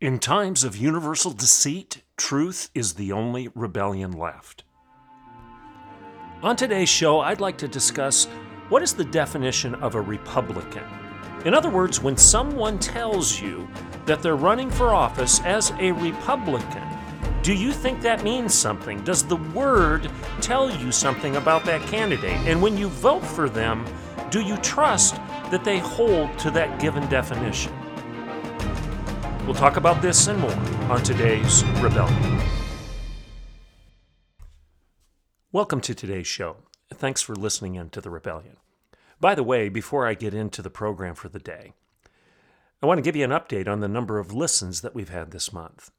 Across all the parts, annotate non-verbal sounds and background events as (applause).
In times of universal deceit, truth is the only rebellion left. On today's show, I'd like to discuss what is the definition of a Republican. In other words, when someone tells you that they're running for office as a Republican, do you think that means something? Does the word tell you something about that candidate? And when you vote for them, do you trust that they hold to that given definition? We'll talk about this and more on today's Rebellion. Welcome to today's show. Thanks for listening in to the Rebellion. By the way, before I get into the program for the day, I want to give you an update on the number of listens that we've had this month.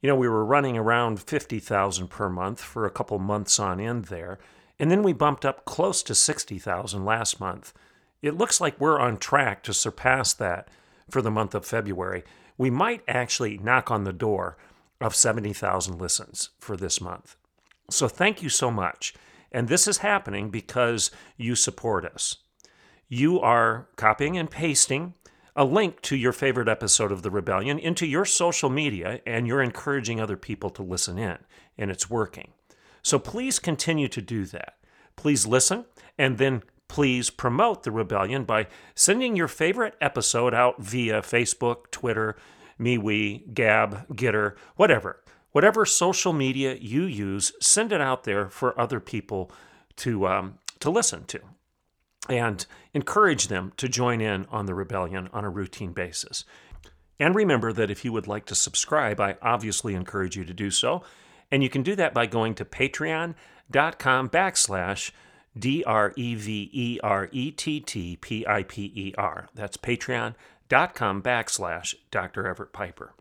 You know, we were running around 50,000 per month for a couple months on end there, and then we bumped up close to 60,000 last month. It looks like we're on track to surpass that for the month of February we might actually knock on the door of 70,000 listens for this month. So thank you so much. And this is happening because you support us. You are copying and pasting a link to your favorite episode of The Rebellion into your social media, and you're encouraging other people to listen in, and it's working. So please continue to do that. Please listen and then please promote the rebellion by sending your favorite episode out via Facebook, Twitter, MeWe, Gab, GETTR, whatever. Whatever social media you use, send it out there for other people to, um, to listen to and encourage them to join in on the rebellion on a routine basis. And remember that if you would like to subscribe, I obviously encourage you to do so. And you can do that by going to patreon.com backslash D R E V E R E T T P I P E R. That's patreon.com backslash Dr. Everett Piper.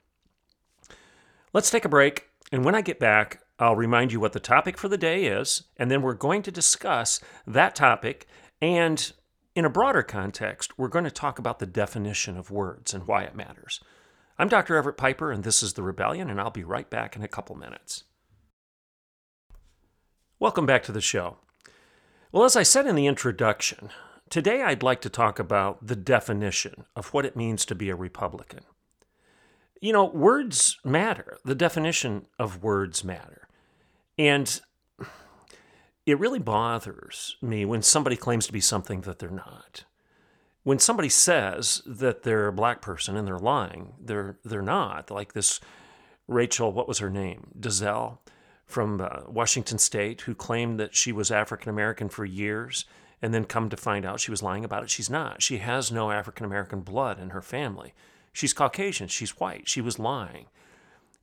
Let's take a break, and when I get back, I'll remind you what the topic for the day is, and then we're going to discuss that topic. And in a broader context, we're going to talk about the definition of words and why it matters. I'm Dr. Everett Piper, and this is The Rebellion, and I'll be right back in a couple minutes. Welcome back to the show. Well, as I said in the introduction, today I'd like to talk about the definition of what it means to be a Republican. You know, words matter. The definition of words matter. And it really bothers me when somebody claims to be something that they're not. When somebody says that they're a black person and they're lying, they're they're not. Like this Rachel, what was her name? Dolezal from uh, Washington State who claimed that she was African American for years and then come to find out she was lying about it. She's not. She has no African American blood in her family. She's Caucasian. She's white. She was lying.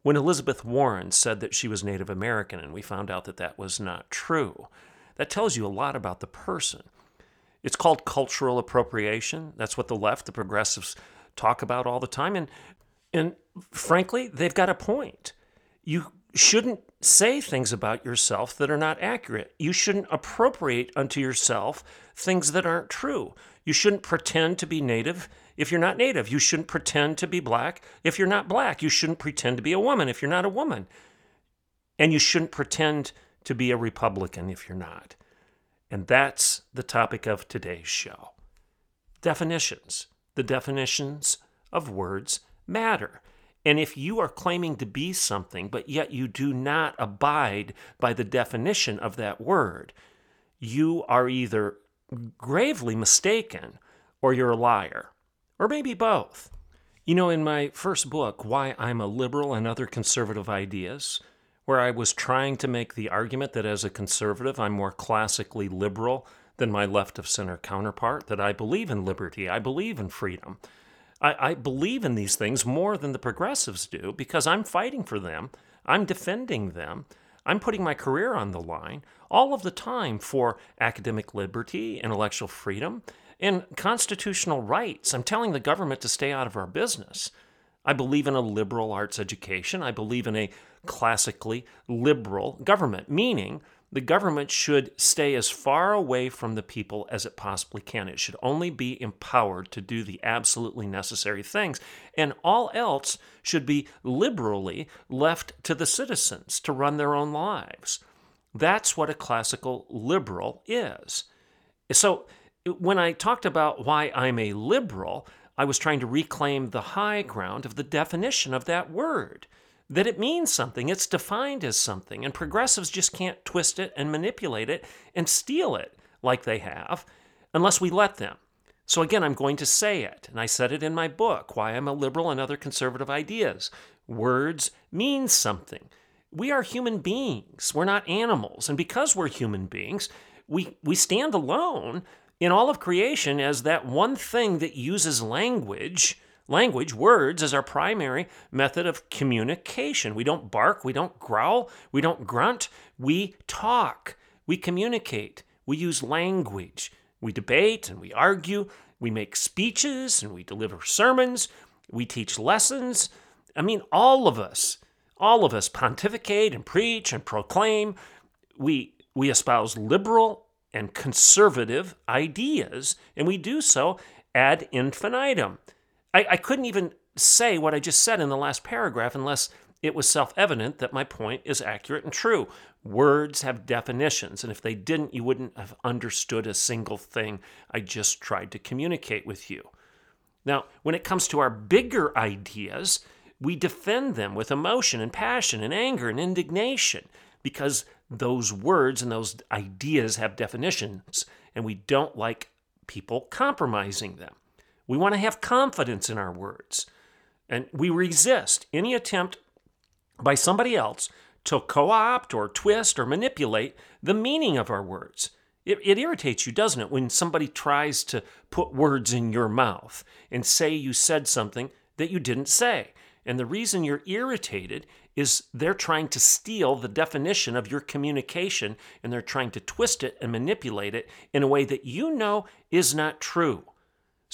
When Elizabeth Warren said that she was Native American and we found out that that was not true, that tells you a lot about the person. It's called cultural appropriation. That's what the left, the progressives, talk about all the time. And, and frankly, they've got a point. You shouldn't say things about yourself that are not accurate. You shouldn't appropriate unto yourself things that aren't true. You shouldn't pretend to be native if you're not native. You shouldn't pretend to be black if you're not black. You shouldn't pretend to be a woman if you're not a woman. And you shouldn't pretend to be a Republican if you're not. And that's the topic of today's show. Definitions. The definitions of words matter. And if you are claiming to be something, but yet you do not abide by the definition of that word, you are either gravely mistaken or you're a liar, or maybe both. You know, in my first book, Why I'm a Liberal and Other Conservative Ideas, where I was trying to make the argument that as a conservative, I'm more classically liberal than my left of center counterpart, that I believe in liberty, I believe in freedom. I, I believe in these things more than the progressives do because I'm fighting for them. I'm defending them. I'm putting my career on the line all of the time for academic liberty, intellectual freedom, and constitutional rights. I'm telling the government to stay out of our business. I believe in a liberal arts education. I believe in a classically liberal government, meaning the government should stay as far away from the people as it possibly can. It should only be empowered to do the absolutely necessary things, and all else should be liberally left to the citizens to run their own lives. That's what a classical liberal is. So, when I talked about why I'm a liberal, I was trying to reclaim the high ground of the definition of that word. That it means something, it's defined as something, and progressives just can't twist it and manipulate it and steal it like they have unless we let them. So, again, I'm going to say it, and I said it in my book, Why I'm a Liberal and Other Conservative Ideas. Words mean something. We are human beings, we're not animals. And because we're human beings, we, we stand alone in all of creation as that one thing that uses language, language, words, as our primary method of communication. We don't bark, we don't growl, we don't grunt, we talk, we communicate, we use language, we debate and we argue, we make speeches and we deliver sermons, we teach lessons. I mean, all of us, all of us pontificate and preach and proclaim. We, we espouse liberal and conservative ideas, and we do so ad infinitum. I, I couldn't even say what I just said in the last paragraph unless it was self evident that my point is accurate and true. Words have definitions, and if they didn't, you wouldn't have understood a single thing I just tried to communicate with you. Now, when it comes to our bigger ideas, we defend them with emotion and passion and anger and indignation because those words and those ideas have definitions, and we don't like people compromising them. We want to have confidence in our words, and we resist any attempt by somebody else to co opt or twist or manipulate the meaning of our words. It, it, irritates you, doesn't it, when somebody tries to put words in your mouth and say you said something that you didn't say. And the reason you're irritated is they're trying to steal the definition of your communication and they're trying to twist it and manipulate it in a way that you know is not true.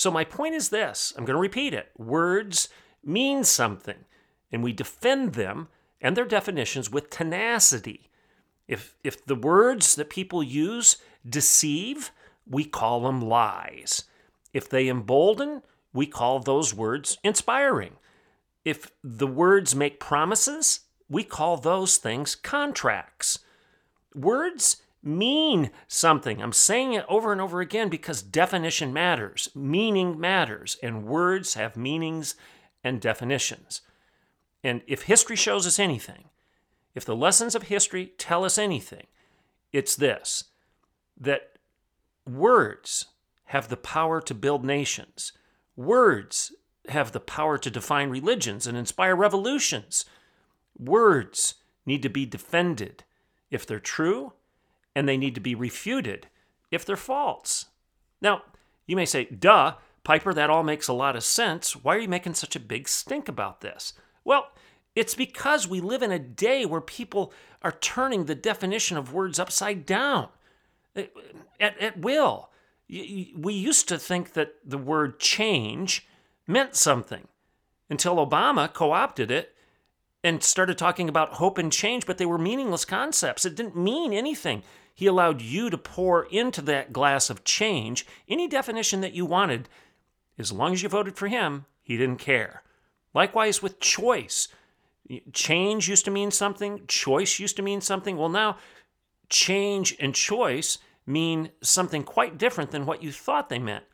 So, my point is this I'm going to repeat it words mean something, and we defend them and their definitions with tenacity. If, if the words that people use deceive, we call them lies. If they embolden, we call those words inspiring. If the words make promises, we call those things contracts. Words mean something. I'm saying it over and over again because definition matters, meaning matters, and words have meanings and definitions. And if history shows us anything, if the lessons of history tell us anything, it's this that words have the power to build nations. Words have the power to define religions and inspire revolutions. Words need to be defended if they're true, and they need to be refuted if they're false. Now, you may say, duh, Piper, that all makes a lot of sense. Why are you making such a big stink about this? Well, it's because we live in a day where people are turning the definition of words upside down eh, at, at will. We used to think that the word change meant something until Obama co opted it and started talking about hope and change, but they were meaningless concepts. It didn't mean anything. He allowed you to pour into that glass of change any definition that you wanted. As long as you voted for him, he didn't care. Likewise with choice. Change used to mean something, choice used to mean something. Well, now change and choice mean something quite different than what you thought they meant.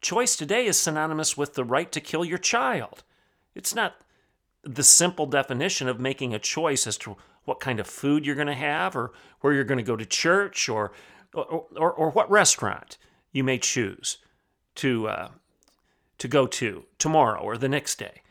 Choice today is synonymous with the right to kill your child. It's not the simple definition of making a choice as to what kind of food you're going to have or where you're going to go to church or, or, or, or what restaurant you may choose to, uh, to go to tomorrow or the next day.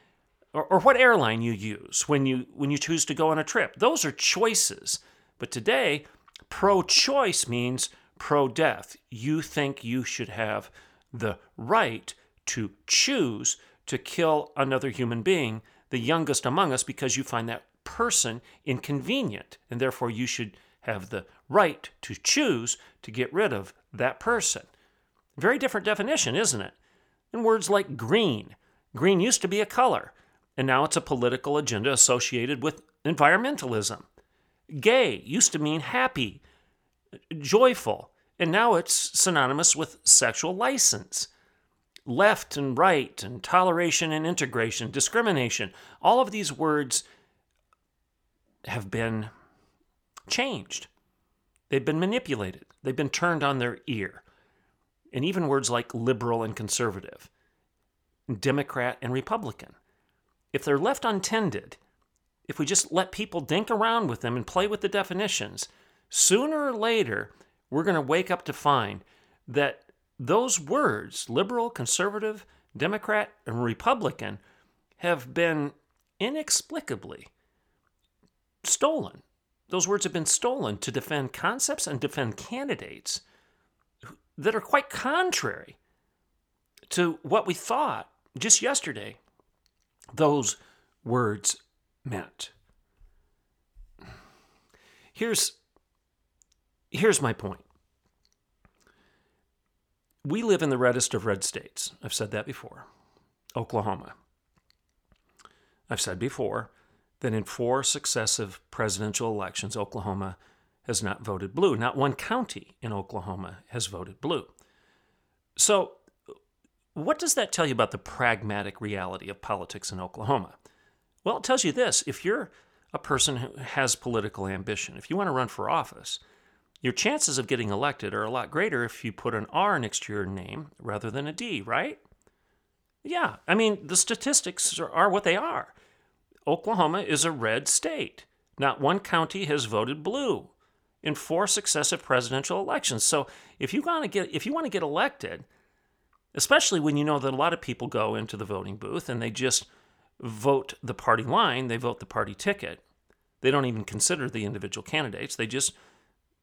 Or, or what airline you use when you, when you choose to go on a trip. Those are choices. But today, pro choice means pro death. You think you should have the right to choose to kill another human being, the youngest among us, because you find that person inconvenient. And therefore, you should have the right to choose to get rid of that person. Very different definition, isn't it? In words like green. Green used to be a color. and now it's a political agenda associated with environmentalism. Gay used to mean happy, joyful, and now it's synonymous with sexual license. Left and right, and toleration and integration, discrimination, all of these words have been changed. They've been manipulated, they've been turned on their ear. And even words like liberal and conservative, Democrat and Republican. If they're left untended, if we just let people dink around with them and play with the definitions, sooner or later, we're going to wake up to find that those words, liberal, conservative, Democrat, and Republican, have been inexplicably stolen. Those words have been stolen to defend concepts and defend candidates that are quite contrary to what we thought just yesterday those words meant. Here's, here's my point. We live in the reddest of red states. I've said that before. Oklahoma. I've said before that in four successive presidential elections, Oklahoma has not voted blue. Not one county in Oklahoma has voted blue. So, what does that tell you about the pragmatic reality of politics in Oklahoma? Well, it tells you this if you're a person who has political ambition, if you want to run for office, your chances of getting elected are a lot greater if you put an R next to your name rather than a D, right? Yeah, I mean, the statistics are, what they are. Oklahoma is a red state. Not one county has voted blue in four successive presidential elections. So if you want to get if you want to get elected, especially when you know that a lot of people go into the voting booth and they just vote the party line, they vote the party ticket. They don't even consider the individual candidates. They just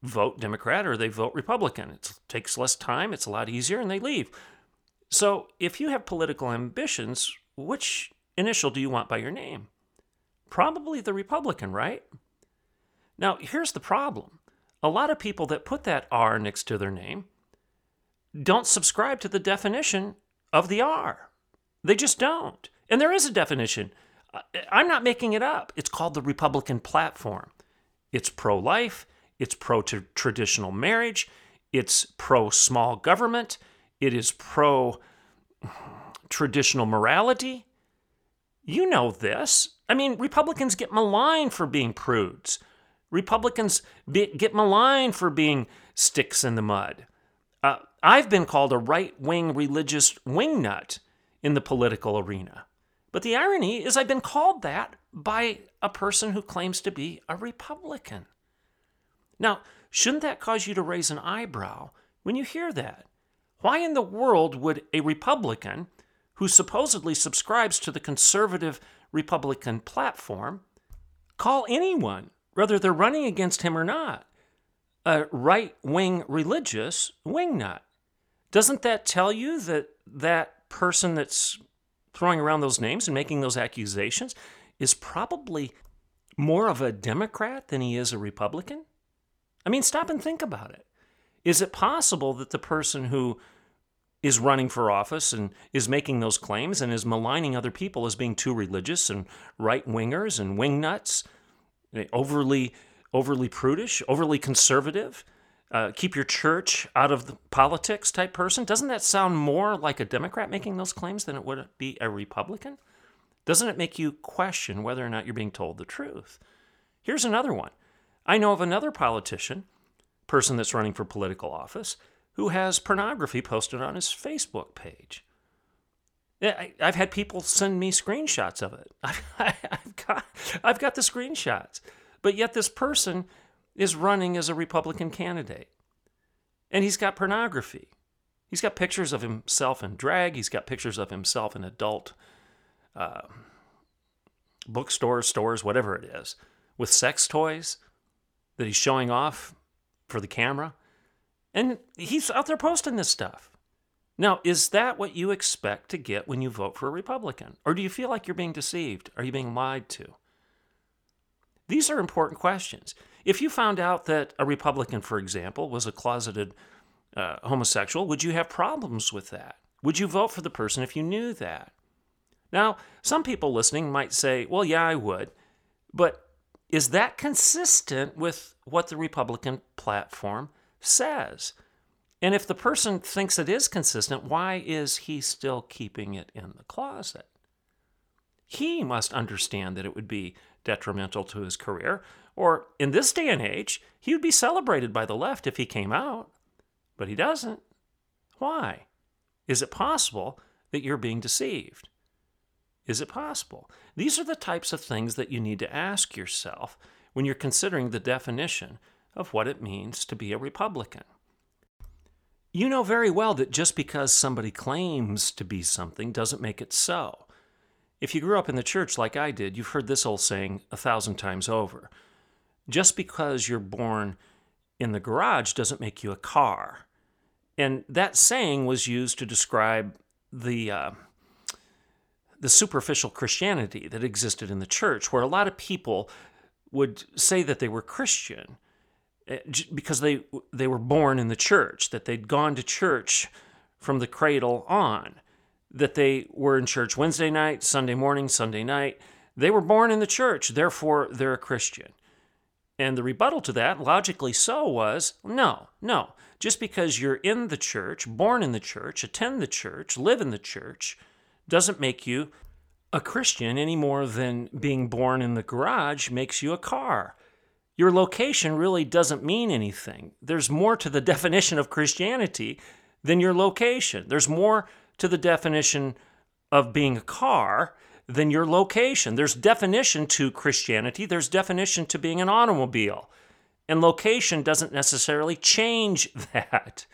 vote Democrat or they vote Republican. It takes less time, it's a lot easier, and they leave. So if you have political ambitions, which initial do you want by your name? Probably the Republican, right? Now, here's the problem a lot of people that put that R next to their name don't subscribe to the definition of the R. They just don't. And there is a definition. I'm not making it up. It's called the Republican platform. It's pro life, it's pro traditional marriage, it's pro small government, it is pro traditional morality. You know this. I mean, Republicans get maligned for being prudes. Republicans be, get maligned for being sticks in the mud. Uh, I've been called a right wing religious wingnut in the political arena. But the irony is, I've been called that by a person who claims to be a Republican. Now, shouldn't that cause you to raise an eyebrow when you hear that? Why in the world would a Republican who supposedly subscribes to the conservative Republican platform call anyone whether they're running against him or not, a right wing religious wingnut. Doesn't that tell you that that person that's throwing around those names and making those accusations is probably more of a Democrat than he is a Republican? I mean, stop and think about it. Is it possible that the person who is running for office and is making those claims and is maligning other people as being too religious and right wingers and wingnuts overly overly prudish, overly conservative, uh, keep your church out of the politics type person. Doesn't that sound more like a Democrat making those claims than it would be a Republican? Doesn't it make you question whether or not you're being told the truth? Here's another one. I know of another politician, person that's running for political office, who has pornography posted on his Facebook page. I've had people send me screenshots of it. (laughs) I've got, I've got the screenshots. But yet, this person is running as a Republican candidate. And he's got pornography. He's got pictures of himself in drag. He's got pictures of himself in adult uh, bookstores, stores, whatever it is, with sex toys that he's showing off for the camera. And he's out there posting this stuff. Now, is that what you expect to get when you vote for a Republican? Or do you feel like you're being deceived? Are you being lied to? These are important questions. If you found out that a Republican, for example, was a closeted uh, homosexual, would you have problems with that? Would you vote for the person if you knew that? Now, some people listening might say, well, yeah, I would. But is that consistent with what the Republican platform says? And if the person thinks it is consistent, why is he still keeping it in the closet? He must understand that it would be detrimental to his career, or in this day and age, he would be celebrated by the left if he came out. But he doesn't. Why? Is it possible that you're being deceived? Is it possible? These are the types of things that you need to ask yourself when you're considering the definition of what it means to be a Republican. You know very well that just because somebody claims to be something doesn't make it so. If you grew up in the church like I did, you've heard this old saying a thousand times over. Just because you're born in the garage doesn't make you a car. And that saying was used to describe the uh, the superficial Christianity that existed in the church, where a lot of people would say that they were Christian Uh, because they they were born in the church, that they'd gone to church from the cradle on, that they were in church Wednesday night, Sunday morning, Sunday night. They were born in the church, therefore they're a Christian. And the rebuttal to that, logically so, was no, no. Just because you're in the church, born in the church, attend the church, live in the church, doesn't make you a Christian any more than being born in the garage makes you a car. Your location really doesn't mean anything. There's more to the (laughs) definition of Christianity than your location. There's more to the definition of being a car than your location. There's definition to Christianity, there's definition to being an automobile. And location doesn't necessarily change (laughs) that.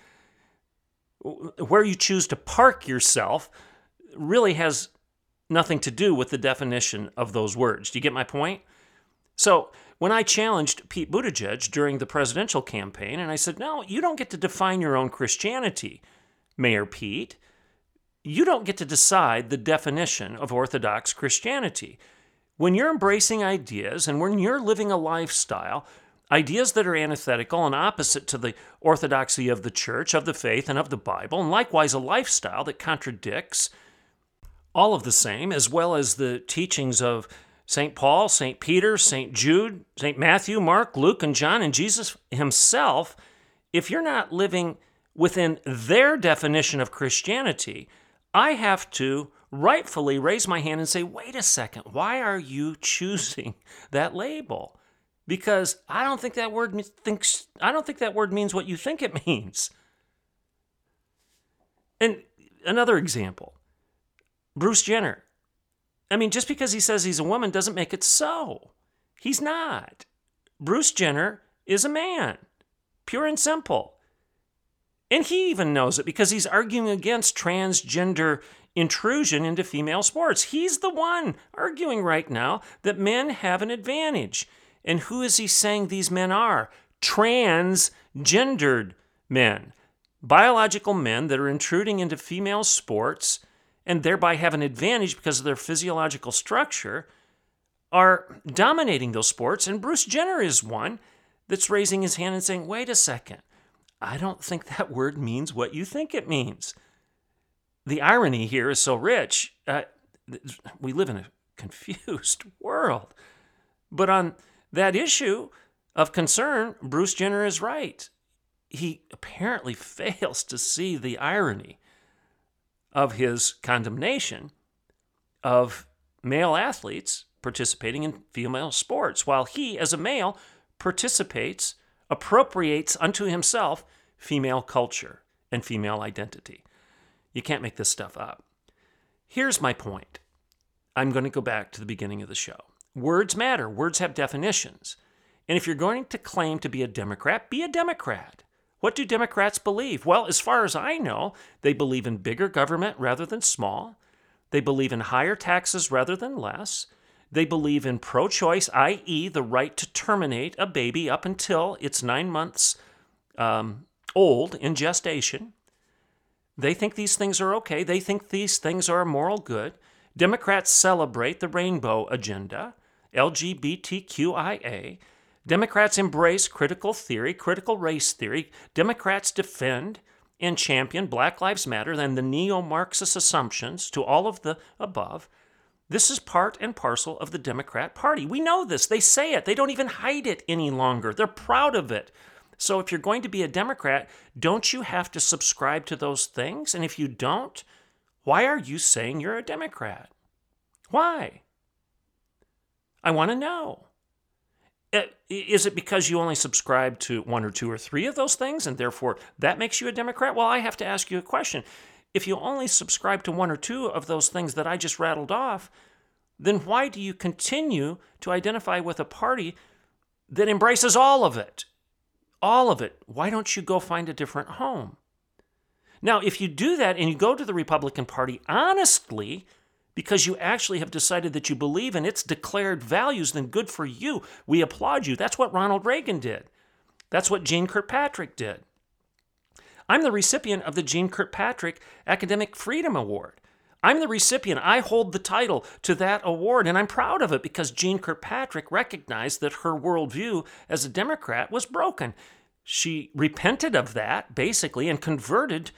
Where you choose to park yourself really has nothing to do with the definition of those words. Do you get my point? So, when I challenged Pete Buttigieg during the presidential campaign, and I said, No, you don't get to define your own Christianity, Mayor Pete. You don't get to decide the definition of Orthodox Christianity. When you're embracing ideas and when you're living a lifestyle, ideas that are antithetical and opposite to the orthodoxy of the church, of the faith, and of the Bible, and likewise a lifestyle that contradicts all of the same, as well as the teachings of St. Paul, St. Peter, St. Jude, St. Matthew, Mark, Luke, and John, and Jesus himself, if you're not living within their definition of Christianity, I have to rightfully raise my hand and say, wait a second, why are you choosing that label? Because I don't think that word thinks I don't think that word means what you think it (laughs) means. And another example. Bruce Jenner. I mean, just because he says he's a woman doesn't make it so. He's not. Bruce Jenner is a man, pure and simple. And he even knows it because he's arguing against transgender intrusion into female sports. He's the one arguing right now that men have an advantage. And who is he saying these men are? Transgendered men, biological men that are intruding into female sports and thereby have an advantage because of their physiological structure, are dominating those sports. And Bruce Jenner is one that's raising his hand and saying, wait a second, I don't think that word means what you think it means. The irony here is so rich. Uh, we live in a confused (laughs) world. But on that issue of concern, Bruce Jenner is right. He apparently (laughs) fails to see the irony of his condemnation of male athletes participating in female sports, while he, as a male, participates, appropriates unto himself female culture and female identity. You can't make this stuff up. Here's my point. I'm going to go back to the beginning of the show. Words matter, words have definitions. And if you're going to claim to be a Democrat, be a Democrat. What do Democrats believe? Well, as far as I know, they believe in bigger government rather than small. They believe in higher taxes rather than less. They believe in pro choice, i.e., the right to terminate a baby up until it's nine months um, old in gestation. They think these things are okay. They think these things are a moral good. Democrats celebrate the rainbow agenda, LGBTQIA. Democrats embrace critical theory, critical race theory. Democrats defend and champion Black Lives Matter and the neo Marxist assumptions to all of the above. This is part and parcel of the Democrat Party. We know this. They say it. They don't even hide it any longer. They're proud of it. So if you're going to be a Democrat, don't you have to subscribe to those things? And if you don't, why are you saying you're a Democrat? Why? I want to know. Uh, is it because you only subscribe to one or two or three of those things and therefore that makes you a Democrat? Well, I have to ask you a question. If you only subscribe to one or two of those things that I just rattled off, then why do you continue to identify with a party that embraces all of it? All of it. Why don't you go find a different home? Now, if you do that and you go to the Republican Party honestly, because you actually have decided that you believe in its declared values, then good for you. We applaud you. That's what Ronald Reagan did. That's what Jeane Kirkpatrick did. I'm the recipient of the Jeane Kirkpatrick Academic Freedom Award. I'm the recipient. I hold the title to that award, and I'm proud of it because Jeane Kirkpatrick recognized that her worldview as a Democrat was broken. She repented of that, basically, and converted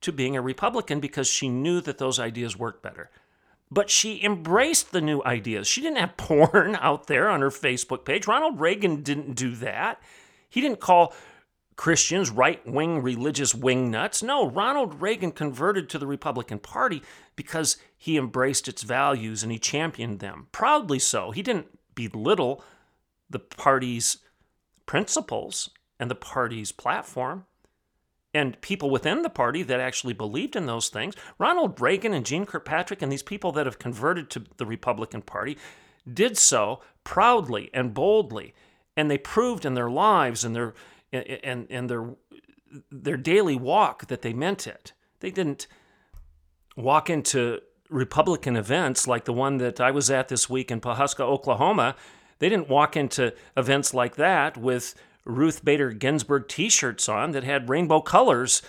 to being a Republican because she knew that those ideas worked better but she embraced the new ideas. She didn't have (laughs) porn out there on her Facebook page. Ronald Reagan didn't do that. He didn't call Christians right wing religious wing nuts. No, Ronald Reagan converted to the Republican Party because he embraced its values and he championed them. Proudly so. He didn't belittle the party's principles and the party's platform and people within the party that actually believed in those things. Ronald Reagan and Jeane Kirkpatrick and these people that have converted to the Republican Party did so proudly and boldly, and they proved in their lives and their and and their their daily walk that they meant it. They didn't walk into Republican events like the one that I was at this week in Pawhuska, Oklahoma. They didn't walk into events like that with Ruth Bader Ginsburg t shirts on that had rainbow colors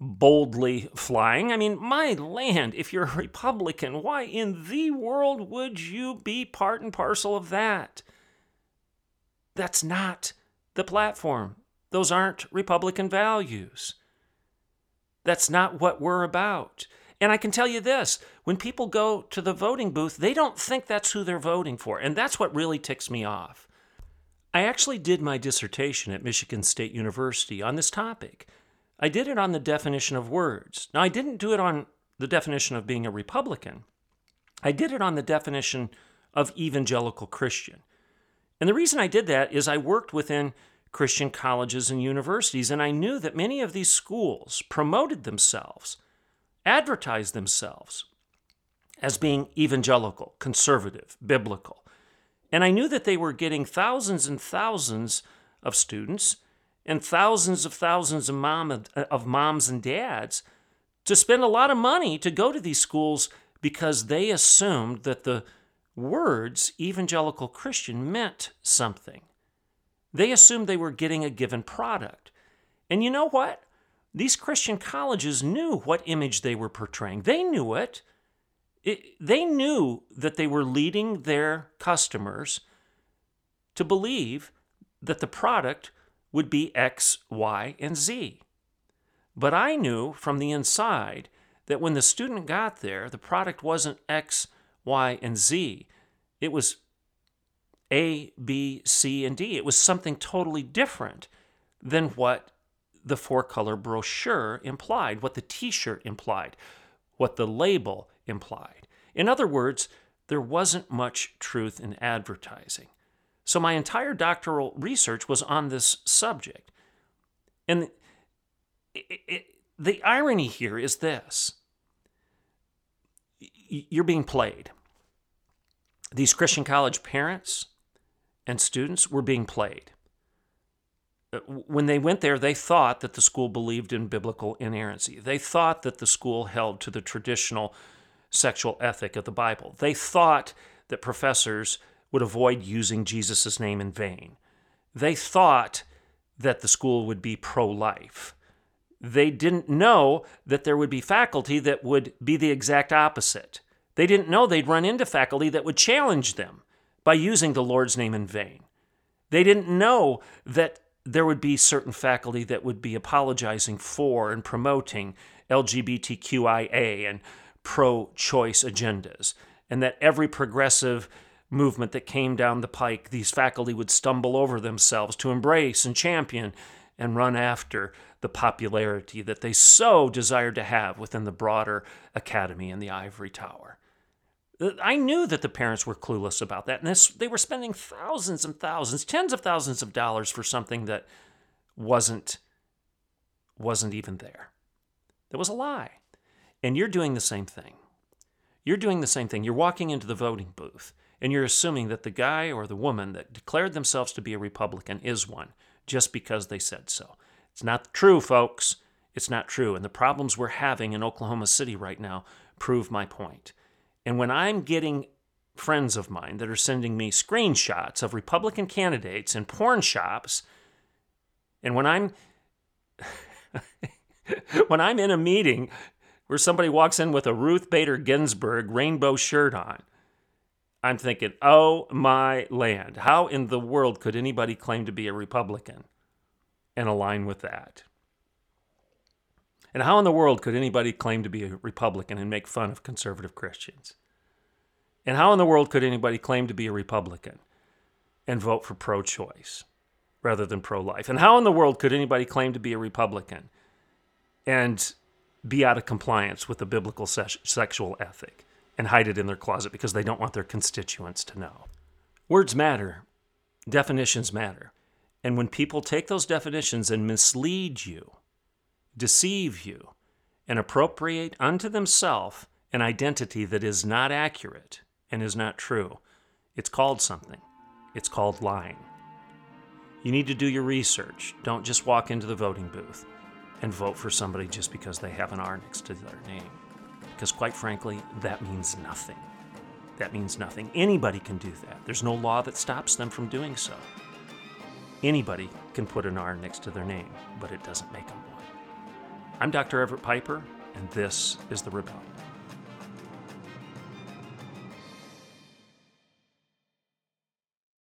boldly flying. I mean, my land, if you're a Republican, why in the world would you be part and parcel of that? That's not the platform. Those aren't Republican values. That's not what we're about. And I can tell you this when people go to the voting booth, they don't think that's who they're voting for. And that's what really ticks me off. I actually did my dissertation at Michigan State University on this topic. I did it on the definition of words. Now, I didn't do it on the definition of being a Republican, I did it on the definition of evangelical Christian. And the reason I did that is I worked within Christian colleges and universities, and I knew that many of these schools promoted themselves, advertised themselves as being evangelical, conservative, biblical. And I knew that they were getting thousands and thousands of students and thousands of thousands of, mom, of moms and dads to spend a lot of money to go to these schools because they assumed that the words evangelical Christian meant something. They assumed they were getting a given product. And you know what? These Christian colleges knew what image they were portraying. They knew it. It, they knew that they were leading their customers to believe that the product would be X, Y, and Z. But I knew from the inside that when the student got there, the product wasn't X, Y, and Z. It was A, B, C, and D. It was something totally different than what the four color brochure implied, what the t shirt implied, what the label implied. In other words, there wasn't much truth in advertising. So my entire doctoral research was on this subject. And it, it, the irony here is this you're being played. These Christian college parents and students were being played. Uh, when they went there, they thought that the school believed in biblical inerrancy. They thought that the school held to the traditional sexual ethic of the Bible. They thought that professors would avoid using Jesus' name in vain. They thought that the school would be pro life. They didn't know that there would be faculty that would be the exact opposite. They didn't know they'd run into faculty that would challenge them by using the Lord's name in vain. They didn't know that there would be certain faculty that would be apologizing for and promoting LGBTQIA and pro choice agendas. and that every progressive movement that came down the pike, these faculty would stumble over themselves to embrace and champion and run after the popularity that they so desired to have within the broader academy and the ivory tower. Uh, I knew that the parents were clueless about that, and this, they were spending thousands and thousands, tens of thousands of dollars for something that wasn't wasn't even there. That was a lie. And you're doing the same thing. You're doing the same thing. You're walking into the voting booth and you're assuming that the guy or the woman that declared themselves to be a Republican is one just because they said so. It's not true, folks. It's not true. And the problems we're having in Oklahoma City right now prove my point. And when I'm getting friends of mine that are sending me screenshots of Republican candidates in porn shops, and when I'm (laughs) when I'm in a meeting where somebody walks in with a Ruth Bader Ginsburg rainbow shirt on, I'm thinking, oh my land, how in the world could anybody claim to be a Republican and align with that? And how in the world could anybody claim to be a Republican and make fun of conservative Christians? And how in the world could anybody claim to be a Republican and vote for pro choice rather than pro life? And how in the world could anybody claim to be a Republican and be out of compliance with the biblical se- sexual ethic? and hide it in their closet because they don't want their constituents to know. Words matter, definitions matter. And when people take those definitions and mislead you, deceive you, and appropriate unto themselves an identity that is not accurate and is not true, it's called something. It's called lying. You need to do your research. Don't just walk into the voting booth and vote for somebody just because they have an R next to their name because quite frankly, that means nothing. That means nothing. Anybody can do that. There's no law that stops them from doing so. Anybody can put an R next to their name, but it doesn't make them one. I'm Dr. Everett Piper, and this is The Rebellion.